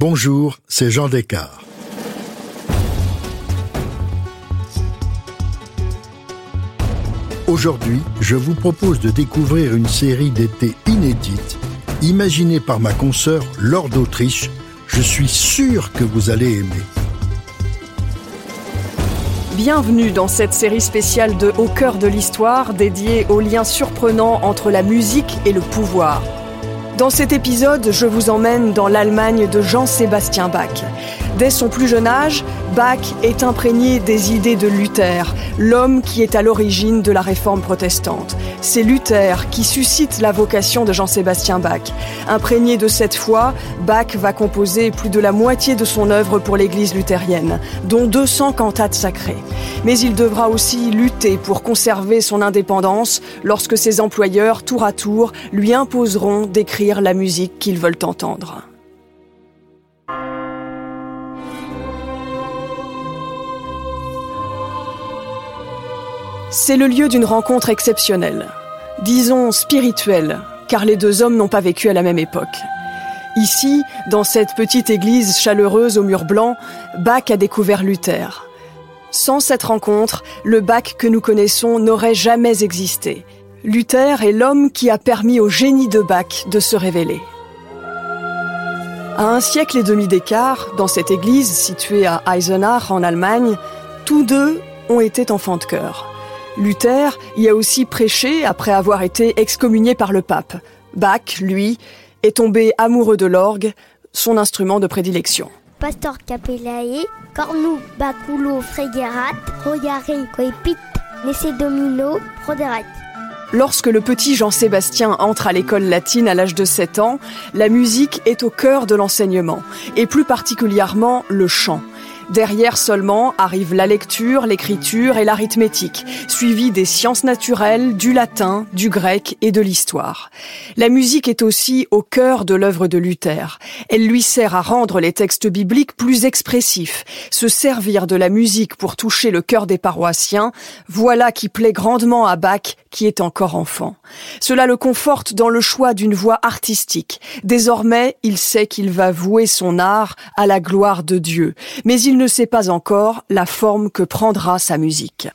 Bonjour, c'est Jean Descartes. Aujourd'hui, je vous propose de découvrir une série d'été inédite, imaginée par ma consoeur Laure d'Autriche. Je suis sûr que vous allez aimer. Bienvenue dans cette série spéciale de Au cœur de l'histoire dédiée aux liens surprenants entre la musique et le pouvoir. Dans cet épisode, je vous emmène dans l'Allemagne de Jean-Sébastien Bach. Dès son plus jeune âge, Bach est imprégné des idées de Luther, l'homme qui est à l'origine de la réforme protestante. C'est Luther qui suscite la vocation de Jean-Sébastien Bach. Imprégné de cette foi, Bach va composer plus de la moitié de son œuvre pour l'église luthérienne, dont 200 cantates sacrées. Mais il devra aussi lutter pour conserver son indépendance lorsque ses employeurs, tour à tour, lui imposeront d'écrire la musique qu'ils veulent entendre. C'est le lieu d'une rencontre exceptionnelle, disons spirituelle, car les deux hommes n'ont pas vécu à la même époque. Ici, dans cette petite église chaleureuse aux murs blancs, Bach a découvert Luther. Sans cette rencontre, le Bach que nous connaissons n'aurait jamais existé. Luther est l'homme qui a permis au génie de Bach de se révéler. À un siècle et demi d'écart, dans cette église située à Eisenach en Allemagne, tous deux ont été enfants de cœur. Luther y a aussi prêché après avoir été excommunié par le pape. Bach, lui, est tombé amoureux de l'orgue, son instrument de prédilection. Pastor capellae, cornu baculo fregerat, royare coepit, nesse domino proderat. Lorsque le petit Jean-Sébastien entre à l'école latine à l'âge de 7 ans, la musique est au cœur de l'enseignement, et plus particulièrement le chant. Derrière seulement arrivent la lecture, l'écriture et l'arithmétique, suivi des sciences naturelles, du latin, du grec et de l'histoire. La musique est aussi au cœur de l'œuvre de Luther. Elle lui sert à rendre les textes bibliques plus expressifs. Se servir de la musique pour toucher le cœur des paroissiens, voilà qui plaît grandement à Bach, qui est encore enfant. Cela le conforte dans le choix d'une voie artistique. Désormais, il sait qu'il va vouer son art à la gloire de Dieu. Mais il ne sait pas encore la forme que prendra sa musique.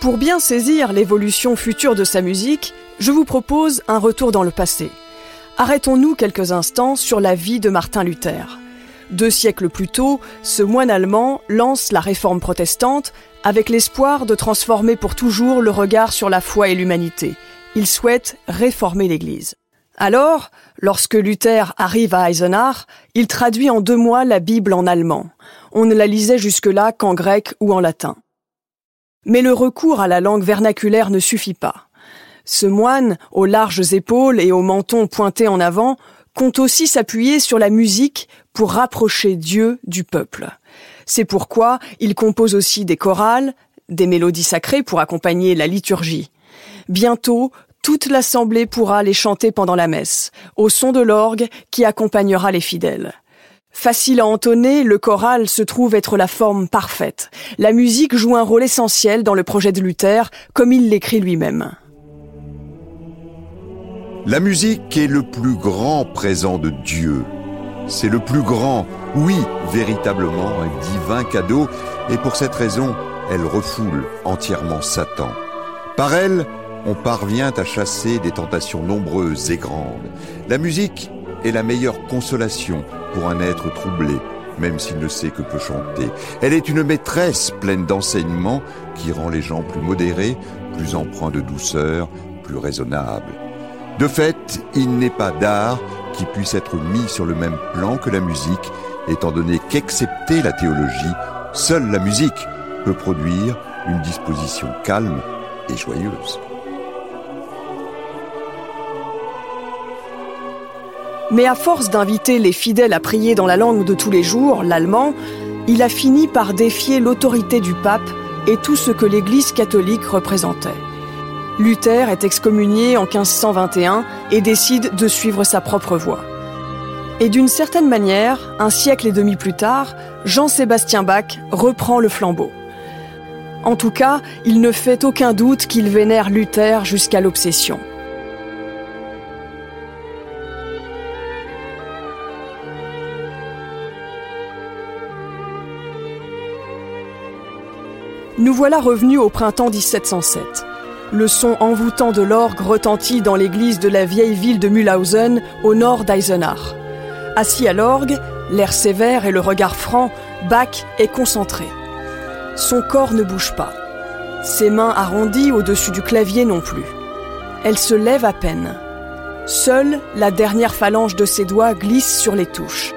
Pour bien saisir l'évolution future de sa musique, je vous propose un retour dans le passé. Arrêtons-nous quelques instants sur la vie de Martin Luther. Deux siècles plus tôt, ce moine allemand lance la réforme protestante avec l'espoir de transformer pour toujours le regard sur la foi et l'humanité. Il souhaite réformer l'Église. Alors, lorsque Luther arrive à Eisenach, il traduit en deux mois la Bible en allemand. On ne la lisait jusque-là qu'en grec ou en latin. Mais le recours à la langue vernaculaire ne suffit pas. Ce moine, aux larges épaules et au menton pointé en avant, compte aussi s'appuyer sur la musique pour rapprocher Dieu du peuple. C'est pourquoi il compose aussi des chorales, des mélodies sacrées pour accompagner la liturgie. Bientôt, toute l'assemblée pourra les chanter pendant la messe, au son de l'orgue qui accompagnera les fidèles. Facile à entonner, le choral se trouve être la forme parfaite. La musique joue un rôle essentiel dans le projet de Luther, comme il l'écrit lui-même. La musique est le plus grand présent de Dieu. C'est le plus grand, oui, véritablement un divin cadeau, et pour cette raison, elle refoule entièrement Satan. Par elle, on parvient à chasser des tentations nombreuses et grandes. La musique est la meilleure consolation pour un être troublé, même s'il ne sait que peu chanter. Elle est une maîtresse pleine d'enseignements qui rend les gens plus modérés, plus empreints de douceur, plus raisonnables. De fait, il n'est pas d'art qui puisse être mis sur le même plan que la musique, étant donné qu'excepté la théologie, seule la musique peut produire une disposition calme et joyeuse. Mais à force d'inviter les fidèles à prier dans la langue de tous les jours, l'allemand, il a fini par défier l'autorité du pape et tout ce que l'Église catholique représentait. Luther est excommunié en 1521 et décide de suivre sa propre voie. Et d'une certaine manière, un siècle et demi plus tard, Jean-Sébastien Bach reprend le flambeau. En tout cas, il ne fait aucun doute qu'il vénère Luther jusqu'à l'obsession. Nous voilà revenus au printemps 1707. Le son envoûtant de l'orgue retentit dans l'église de la vieille ville de Mühlhausen, au nord d'Eisenach. Assis à l'orgue, l'air sévère et le regard franc, Bach est concentré. Son corps ne bouge pas. Ses mains arrondies au-dessus du clavier non plus. Elle se lève à peine. Seule la dernière phalange de ses doigts glisse sur les touches.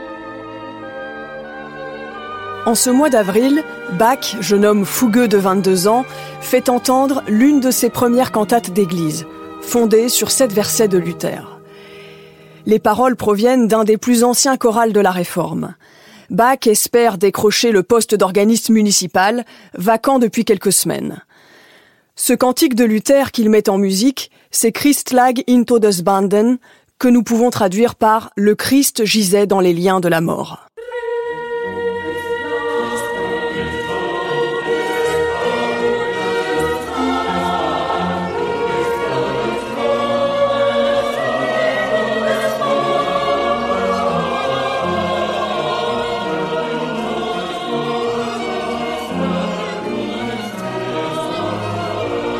En ce mois d'avril, Bach, jeune homme fougueux de 22 ans, fait entendre l'une de ses premières cantates d'église, fondée sur sept versets de Luther. Les paroles proviennent d'un des plus anciens chorales de la Réforme. Bach espère décrocher le poste d'organiste municipal, vacant depuis quelques semaines. Ce cantique de Luther qu'il met en musique, c'est Christlag in Todesbanden, que nous pouvons traduire par Le Christ gisait dans les liens de la mort.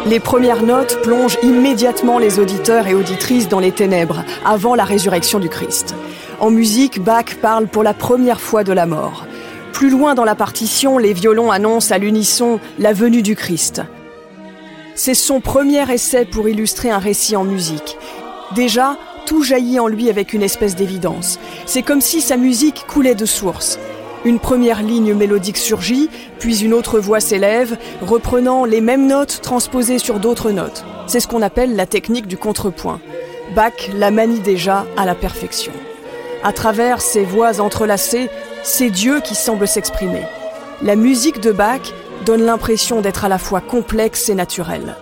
Les premières notes plongent immédiatement les auditeurs et auditrices dans les ténèbres, avant la résurrection du Christ. En musique, Bach parle pour la première fois de la mort. Plus loin dans la partition, les violons annoncent à l'unisson la venue du Christ. C'est son premier essai pour illustrer un récit en musique. Déjà, tout jaillit en lui avec une espèce d'évidence. C'est comme si sa musique coulait de source. Une première ligne mélodique surgit, puis une autre voix s'élève, reprenant les mêmes notes transposées sur d'autres notes. C'est ce qu'on appelle la technique du contrepoint. Bach la manie déjà à la perfection. À travers ces voix entrelacées, c'est Dieu qui semble s'exprimer. La musique de Bach donne l'impression d'être à la fois complexe et naturelle.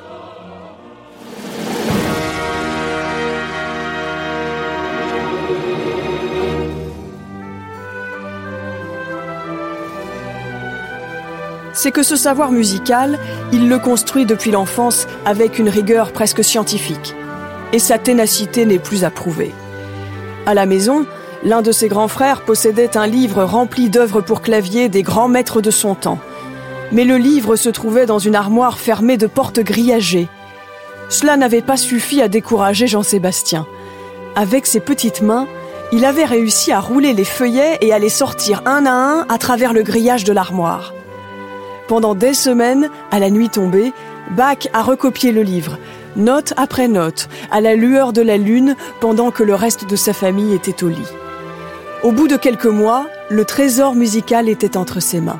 C'est que ce savoir musical, il le construit depuis l'enfance avec une rigueur presque scientifique. Et sa ténacité n'est plus à prouver. À la maison, l'un de ses grands frères possédait un livre rempli d'œuvres pour clavier des grands maîtres de son temps. Mais le livre se trouvait dans une armoire fermée de portes grillagées. Cela n'avait pas suffi à décourager Jean-Sébastien. Avec ses petites mains, il avait réussi à rouler les feuillets et à les sortir un à un à travers le grillage de l'armoire. Pendant des semaines, à la nuit tombée, Bach a recopié le livre, note après note, à la lueur de la lune, pendant que le reste de sa famille était au lit. Au bout de quelques mois, le trésor musical était entre ses mains.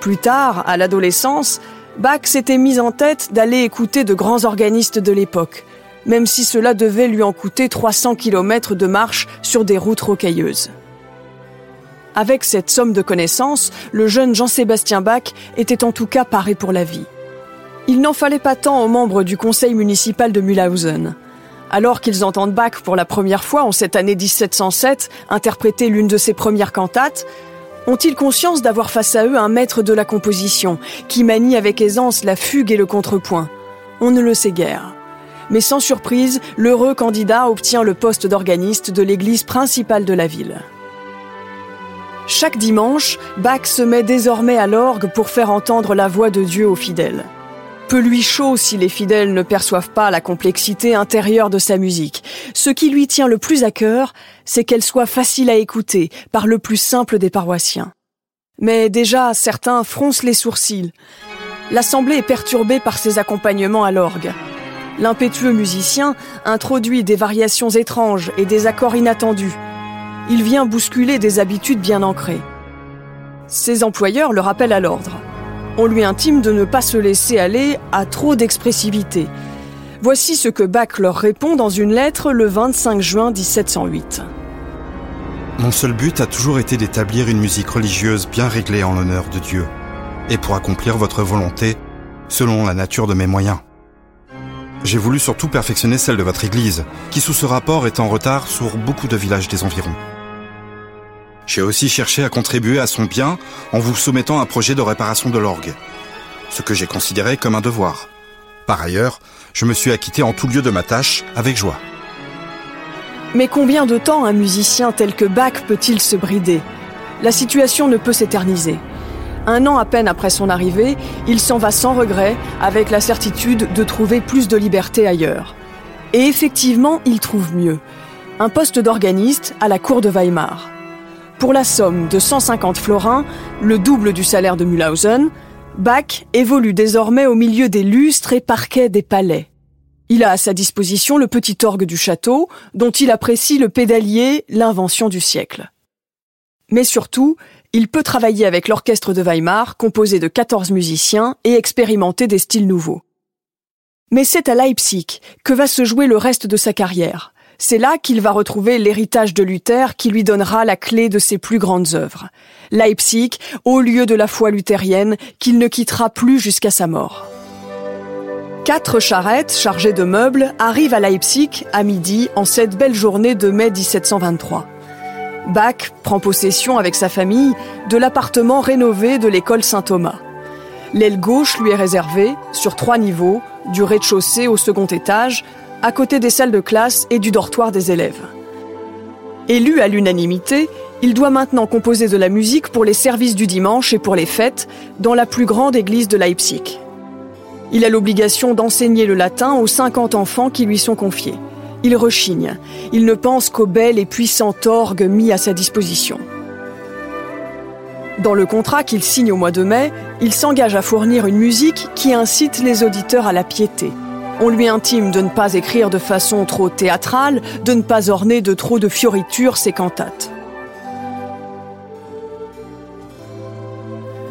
Plus tard, à l'adolescence, Bach s'était mis en tête d'aller écouter de grands organistes de l'époque, même si cela devait lui en coûter 300 km de marche sur des routes rocailleuses. Avec cette somme de connaissances, le jeune Jean-Sébastien Bach était en tout cas paré pour la vie. Il n'en fallait pas tant aux membres du conseil municipal de Mühlhausen. Alors qu'ils entendent Bach pour la première fois en cette année 1707 interpréter l'une de ses premières cantates, ont-ils conscience d'avoir face à eux un maître de la composition qui manie avec aisance la fugue et le contrepoint? On ne le sait guère. Mais sans surprise, l'heureux candidat obtient le poste d'organiste de l'église principale de la ville. Chaque dimanche, Bach se met désormais à l'orgue pour faire entendre la voix de Dieu aux fidèles. Peu lui chaud si les fidèles ne perçoivent pas la complexité intérieure de sa musique. Ce qui lui tient le plus à cœur, c'est qu'elle soit facile à écouter par le plus simple des paroissiens. Mais déjà, certains froncent les sourcils. L'assemblée est perturbée par ses accompagnements à l'orgue. L'impétueux musicien introduit des variations étranges et des accords inattendus il vient bousculer des habitudes bien ancrées. Ses employeurs le rappellent à l'ordre. On lui intime de ne pas se laisser aller à trop d'expressivité. Voici ce que Bach leur répond dans une lettre le 25 juin 1708. Mon seul but a toujours été d'établir une musique religieuse bien réglée en l'honneur de Dieu, et pour accomplir votre volonté, selon la nature de mes moyens. J'ai voulu surtout perfectionner celle de votre Église, qui sous ce rapport est en retard sur beaucoup de villages des environs. J'ai aussi cherché à contribuer à son bien en vous soumettant un projet de réparation de l'orgue, ce que j'ai considéré comme un devoir. Par ailleurs, je me suis acquitté en tout lieu de ma tâche avec joie. Mais combien de temps un musicien tel que Bach peut-il se brider? La situation ne peut s'éterniser. Un an à peine après son arrivée, il s'en va sans regret, avec la certitude de trouver plus de liberté ailleurs. Et effectivement, il trouve mieux. Un poste d'organiste à la cour de Weimar. Pour la somme de 150 florins, le double du salaire de Mühlhausen, Bach évolue désormais au milieu des lustres et parquets des palais. Il a à sa disposition le petit orgue du château, dont il apprécie le pédalier, l'invention du siècle. Mais surtout, il peut travailler avec l'orchestre de Weimar, composé de 14 musiciens, et expérimenter des styles nouveaux. Mais c'est à Leipzig que va se jouer le reste de sa carrière. C'est là qu'il va retrouver l'héritage de Luther qui lui donnera la clé de ses plus grandes œuvres. Leipzig, au lieu de la foi luthérienne, qu'il ne quittera plus jusqu'à sa mort. Quatre charrettes chargées de meubles arrivent à Leipzig à midi en cette belle journée de mai 1723. Bach prend possession avec sa famille de l'appartement rénové de l'école Saint-Thomas. L'aile gauche lui est réservée, sur trois niveaux, du rez-de-chaussée au second étage, à côté des salles de classe et du dortoir des élèves. Élu à l'unanimité, il doit maintenant composer de la musique pour les services du dimanche et pour les fêtes dans la plus grande église de Leipzig. Il a l'obligation d'enseigner le latin aux 50 enfants qui lui sont confiés. Il rechigne. Il ne pense qu'au bel et puissant orgue mis à sa disposition. Dans le contrat qu'il signe au mois de mai, il s'engage à fournir une musique qui incite les auditeurs à la piété. On lui intime de ne pas écrire de façon trop théâtrale, de ne pas orner de trop de fioritures ses cantates.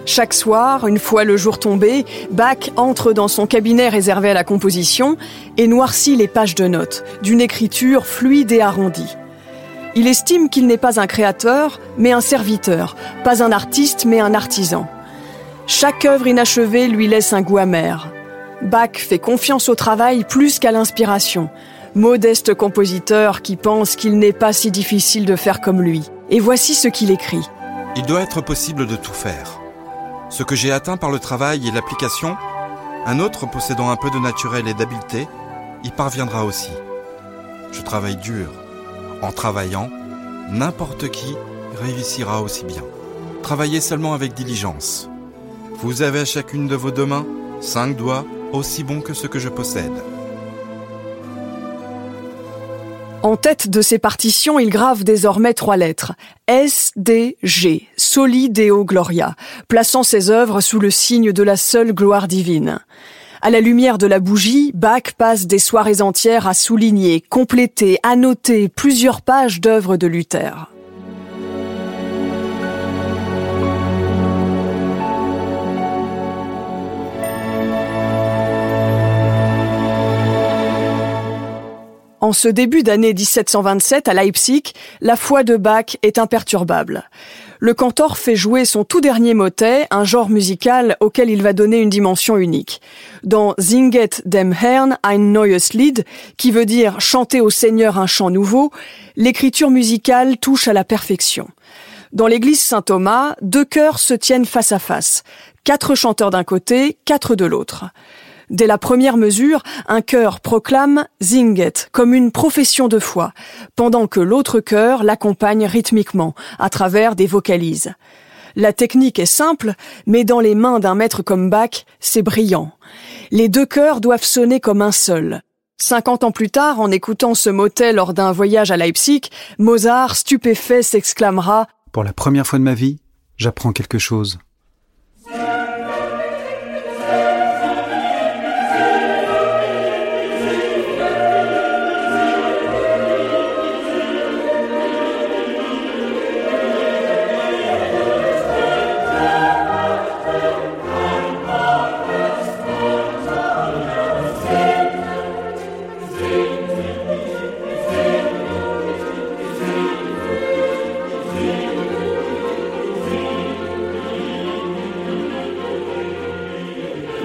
Chaque soir, une fois le jour tombé, Bach entre dans son cabinet réservé à la composition et noircit les pages de notes, d'une écriture fluide et arrondie. Il estime qu'il n'est pas un créateur, mais un serviteur, pas un artiste, mais un artisan. Chaque œuvre inachevée lui laisse un goût amer. Bach fait confiance au travail plus qu'à l'inspiration. Modeste compositeur qui pense qu'il n'est pas si difficile de faire comme lui. Et voici ce qu'il écrit. Il doit être possible de tout faire. Ce que j'ai atteint par le travail et l'application, un autre possédant un peu de naturel et d'habileté y parviendra aussi. Je travaille dur. En travaillant, n'importe qui réussira aussi bien. Travaillez seulement avec diligence. Vous avez à chacune de vos deux mains cinq doigts aussi bons que ceux que je possède. En tête de ses partitions, il grave désormais trois lettres. S, D, G, Soli Deo Gloria, plaçant ses œuvres sous le signe de la seule gloire divine. À la lumière de la bougie, Bach passe des soirées entières à souligner, compléter, annoter plusieurs pages d'œuvres de Luther. En ce début d'année 1727 à Leipzig, la foi de Bach est imperturbable. Le cantor fait jouer son tout dernier motet, un genre musical auquel il va donner une dimension unique. Dans Singet dem Herrn ein neues Lied, qui veut dire chanter au Seigneur un chant nouveau, l'écriture musicale touche à la perfection. Dans l'église Saint-Thomas, deux chœurs se tiennent face à face. Quatre chanteurs d'un côté, quatre de l'autre. Dès la première mesure, un chœur proclame Zinget comme une profession de foi, pendant que l'autre chœur l'accompagne rythmiquement à travers des vocalises. La technique est simple, mais dans les mains d'un maître comme Bach, c'est brillant. Les deux chœurs doivent sonner comme un seul. Cinquante ans plus tard, en écoutant ce motet lors d'un voyage à Leipzig, Mozart, stupéfait, s'exclamera ⁇ Pour la première fois de ma vie, j'apprends quelque chose.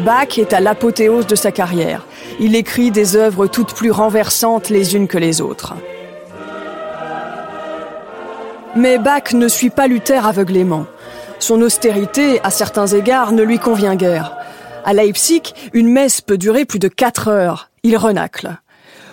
Bach est à l'apothéose de sa carrière. Il écrit des œuvres toutes plus renversantes les unes que les autres. Mais Bach ne suit pas Luther aveuglément. Son austérité, à certains égards, ne lui convient guère. À Leipzig, une messe peut durer plus de quatre heures. Il renacle.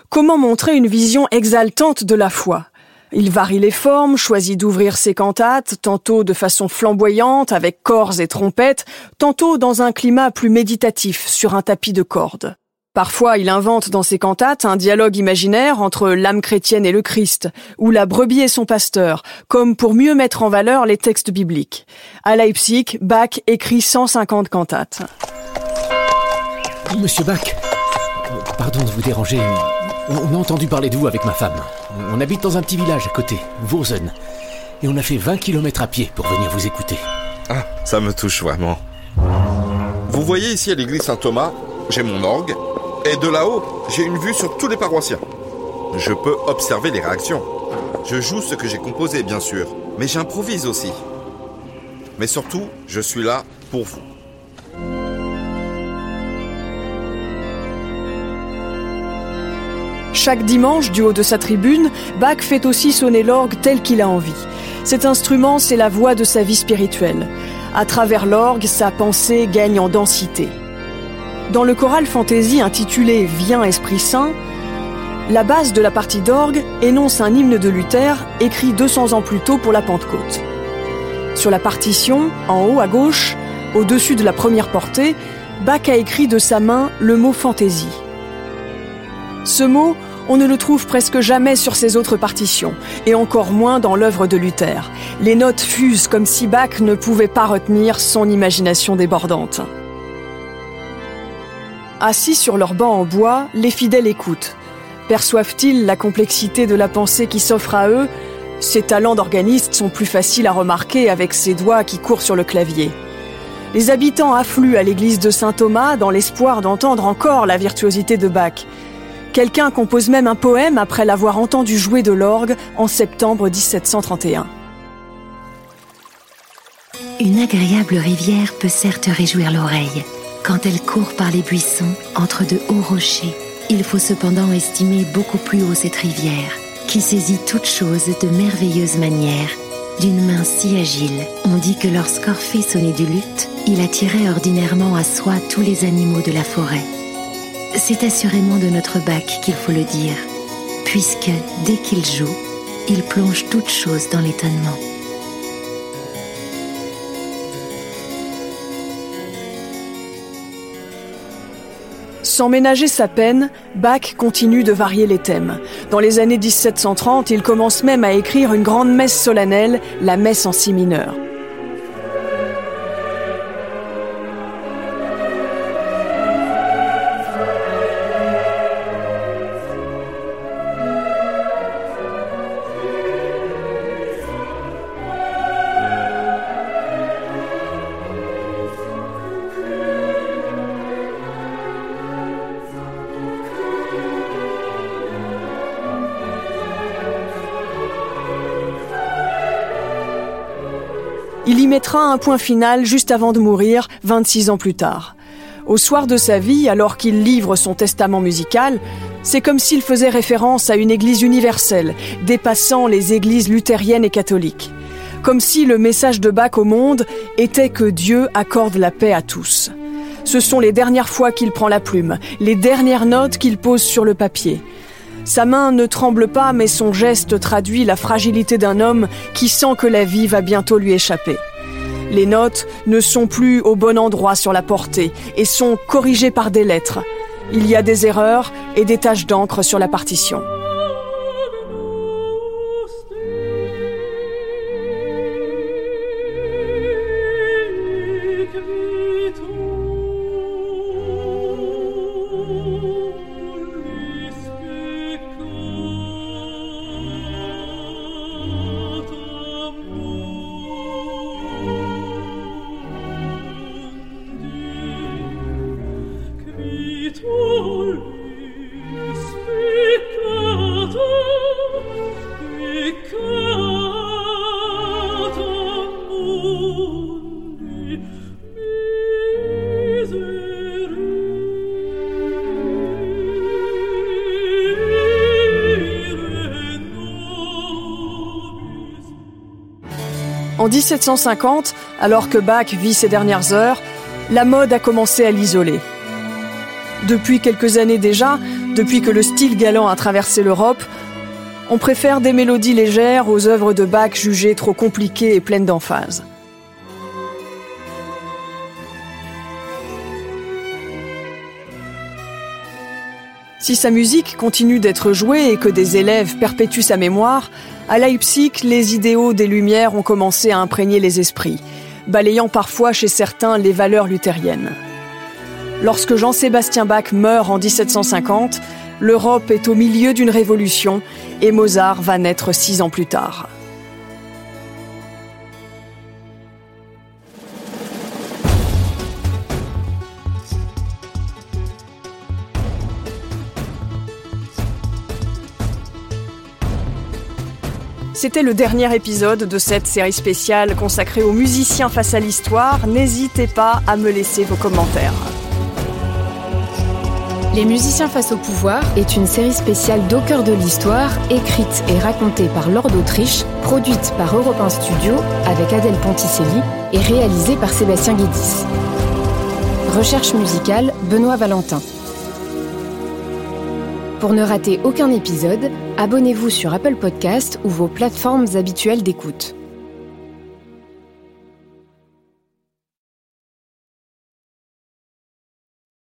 Comment montrer une vision exaltante de la foi? Il varie les formes, choisit d'ouvrir ses cantates, tantôt de façon flamboyante avec corps et trompettes, tantôt dans un climat plus méditatif sur un tapis de cordes. Parfois, il invente dans ses cantates un dialogue imaginaire entre l'âme chrétienne et le Christ, ou la brebis et son pasteur, comme pour mieux mettre en valeur les textes bibliques. À Leipzig, Bach écrit 150 cantates. Monsieur Bach, pardon de vous déranger. On a entendu parler de vous avec ma femme. On habite dans un petit village à côté, Wurzen. Et on a fait 20 km à pied pour venir vous écouter. Ah, ça me touche vraiment. Vous voyez ici à l'église Saint-Thomas, j'ai mon orgue et de là-haut, j'ai une vue sur tous les paroissiens. Je peux observer les réactions. Je joue ce que j'ai composé, bien sûr, mais j'improvise aussi. Mais surtout, je suis là pour vous. Chaque dimanche, du haut de sa tribune, Bach fait aussi sonner l'orgue tel qu'il a envie. Cet instrument, c'est la voix de sa vie spirituelle. À travers l'orgue, sa pensée gagne en densité. Dans le choral fantaisie intitulé Viens Esprit Saint, la base de la partie d'orgue énonce un hymne de Luther écrit 200 ans plus tôt pour la Pentecôte. Sur la partition, en haut à gauche, au-dessus de la première portée, Bach a écrit de sa main le mot fantaisie. Ce mot, on ne le trouve presque jamais sur ses autres partitions, et encore moins dans l'œuvre de Luther. Les notes fusent comme si Bach ne pouvait pas retenir son imagination débordante. Assis sur leur banc en bois, les fidèles écoutent. Perçoivent-ils la complexité de la pensée qui s'offre à eux? Ces talents d'organiste sont plus faciles à remarquer avec ses doigts qui courent sur le clavier. Les habitants affluent à l'église de Saint Thomas dans l'espoir d'entendre encore la virtuosité de Bach. Quelqu'un compose même un poème après l'avoir entendu jouer de l'orgue en septembre 1731. Une agréable rivière peut certes réjouir l'oreille, quand elle court par les buissons entre de hauts rochers, il faut cependant estimer beaucoup plus haut cette rivière, qui saisit toutes choses de merveilleuse manière, d'une main si agile. On dit que lorsqu'Orphée sonnait du luth, il attirait ordinairement à soi tous les animaux de la forêt. C'est assurément de notre bac qu'il faut le dire, puisque dès qu'il joue, il plonge toutes choses dans l'étonnement. Sans ménager sa peine, Bach continue de varier les thèmes. Dans les années 1730, il commence même à écrire une grande messe solennelle, la messe en si mineur. Il y mettra un point final juste avant de mourir, 26 ans plus tard. Au soir de sa vie, alors qu'il livre son testament musical, c'est comme s'il faisait référence à une église universelle, dépassant les églises luthériennes et catholiques. Comme si le message de Bach au monde était que Dieu accorde la paix à tous. Ce sont les dernières fois qu'il prend la plume, les dernières notes qu'il pose sur le papier. Sa main ne tremble pas, mais son geste traduit la fragilité d'un homme qui sent que la vie va bientôt lui échapper. Les notes ne sont plus au bon endroit sur la portée et sont corrigées par des lettres. Il y a des erreurs et des taches d'encre sur la partition. En 1750, alors que Bach vit ses dernières heures, la mode a commencé à l'isoler. Depuis quelques années déjà, depuis que le style galant a traversé l'Europe, On préfère des mélodies légères aux œuvres de Bach jugées trop compliquées et pleines d'emphase. Si sa musique continue d'être jouée et que des élèves perpétuent sa mémoire, à Leipzig, les idéaux des Lumières ont commencé à imprégner les esprits, balayant parfois chez certains les valeurs luthériennes. Lorsque Jean-Sébastien Bach meurt en 1750, l'Europe est au milieu d'une révolution et Mozart va naître six ans plus tard. C'était le dernier épisode de cette série spéciale consacrée aux musiciens face à l'histoire. N'hésitez pas à me laisser vos commentaires. Les musiciens face au pouvoir est une série spéciale d'au cœur de l'histoire, écrite et racontée par Lord d'Autriche, produite par Europe 1 Studio avec Adèle Ponticelli et réalisée par Sébastien Guédis. Recherche musicale Benoît Valentin. Pour ne rater aucun épisode, abonnez-vous sur Apple Podcast ou vos plateformes habituelles d'écoute.